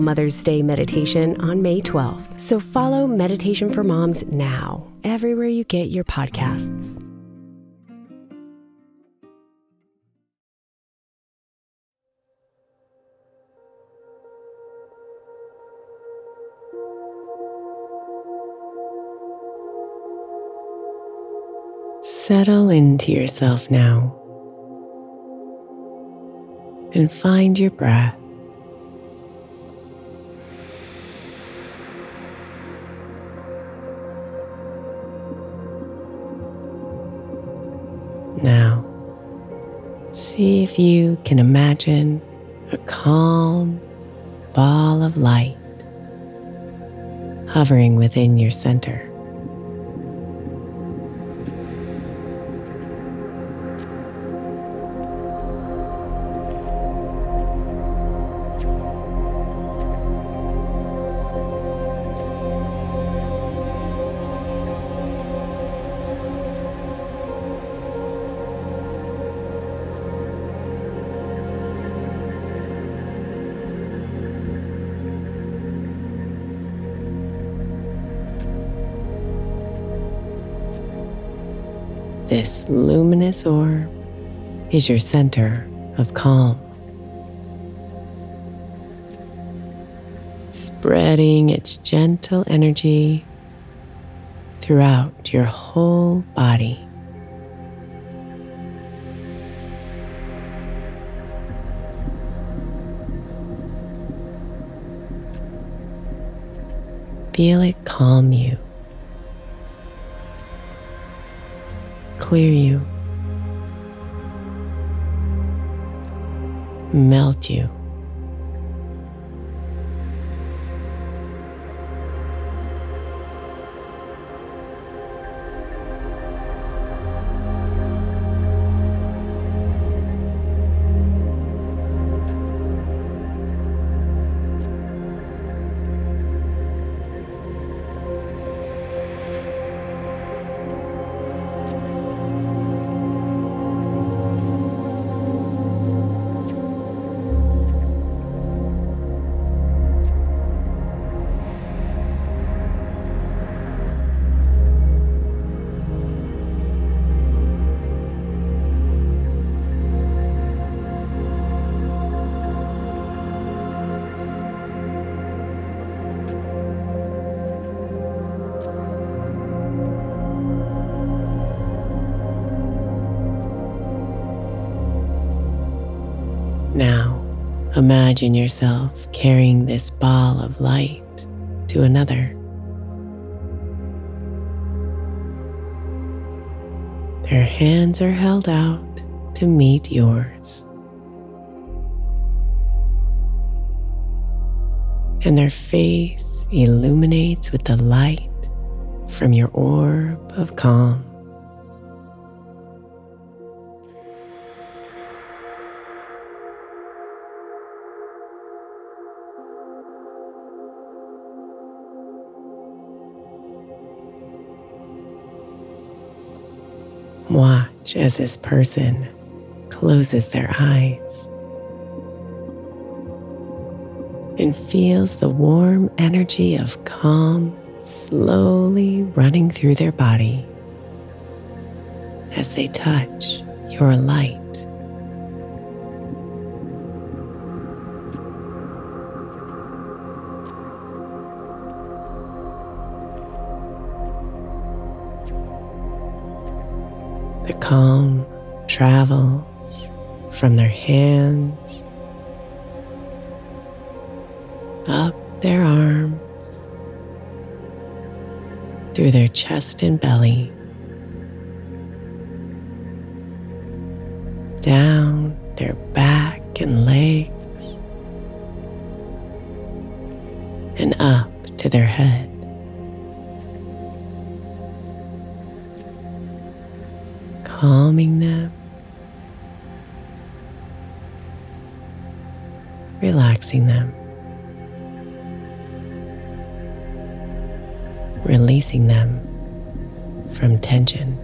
Mother's Day meditation on May 12th. So follow Meditation for Moms now, everywhere you get your podcasts. Settle into yourself now and find your breath. If you can imagine a calm ball of light hovering within your center. This luminous orb is your center of calm, spreading its gentle energy throughout your whole body. Feel it calm you. Clear you, melt you. Imagine yourself carrying this ball of light to another. Their hands are held out to meet yours. And their face illuminates with the light from your orb of calm. Watch as this person closes their eyes and feels the warm energy of calm slowly running through their body as they touch your light. The calm travels from their hands up their arms, through their chest and belly, down their back and legs, and up to their head. Calming them, relaxing them, releasing them from tension.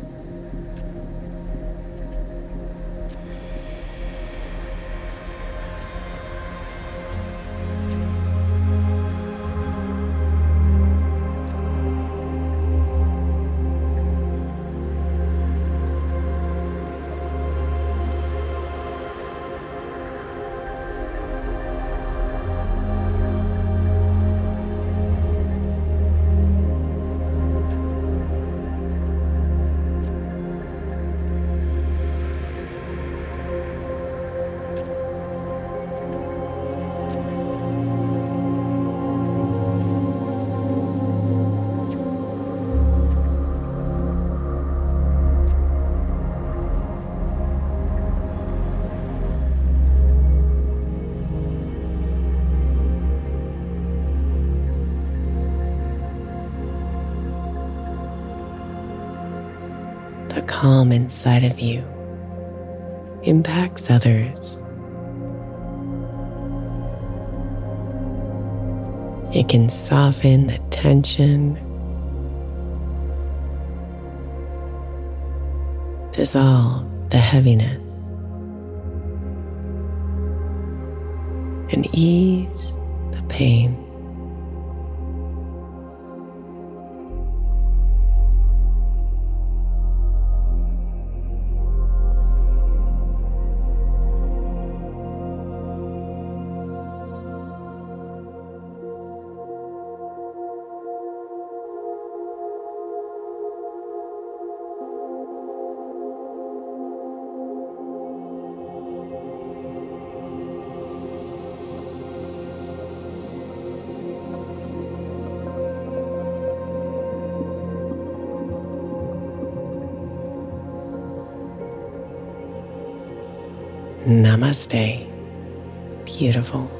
Calm inside of you impacts others. It can soften the tension, dissolve the heaviness, and ease the pain. Namaste. Beautiful.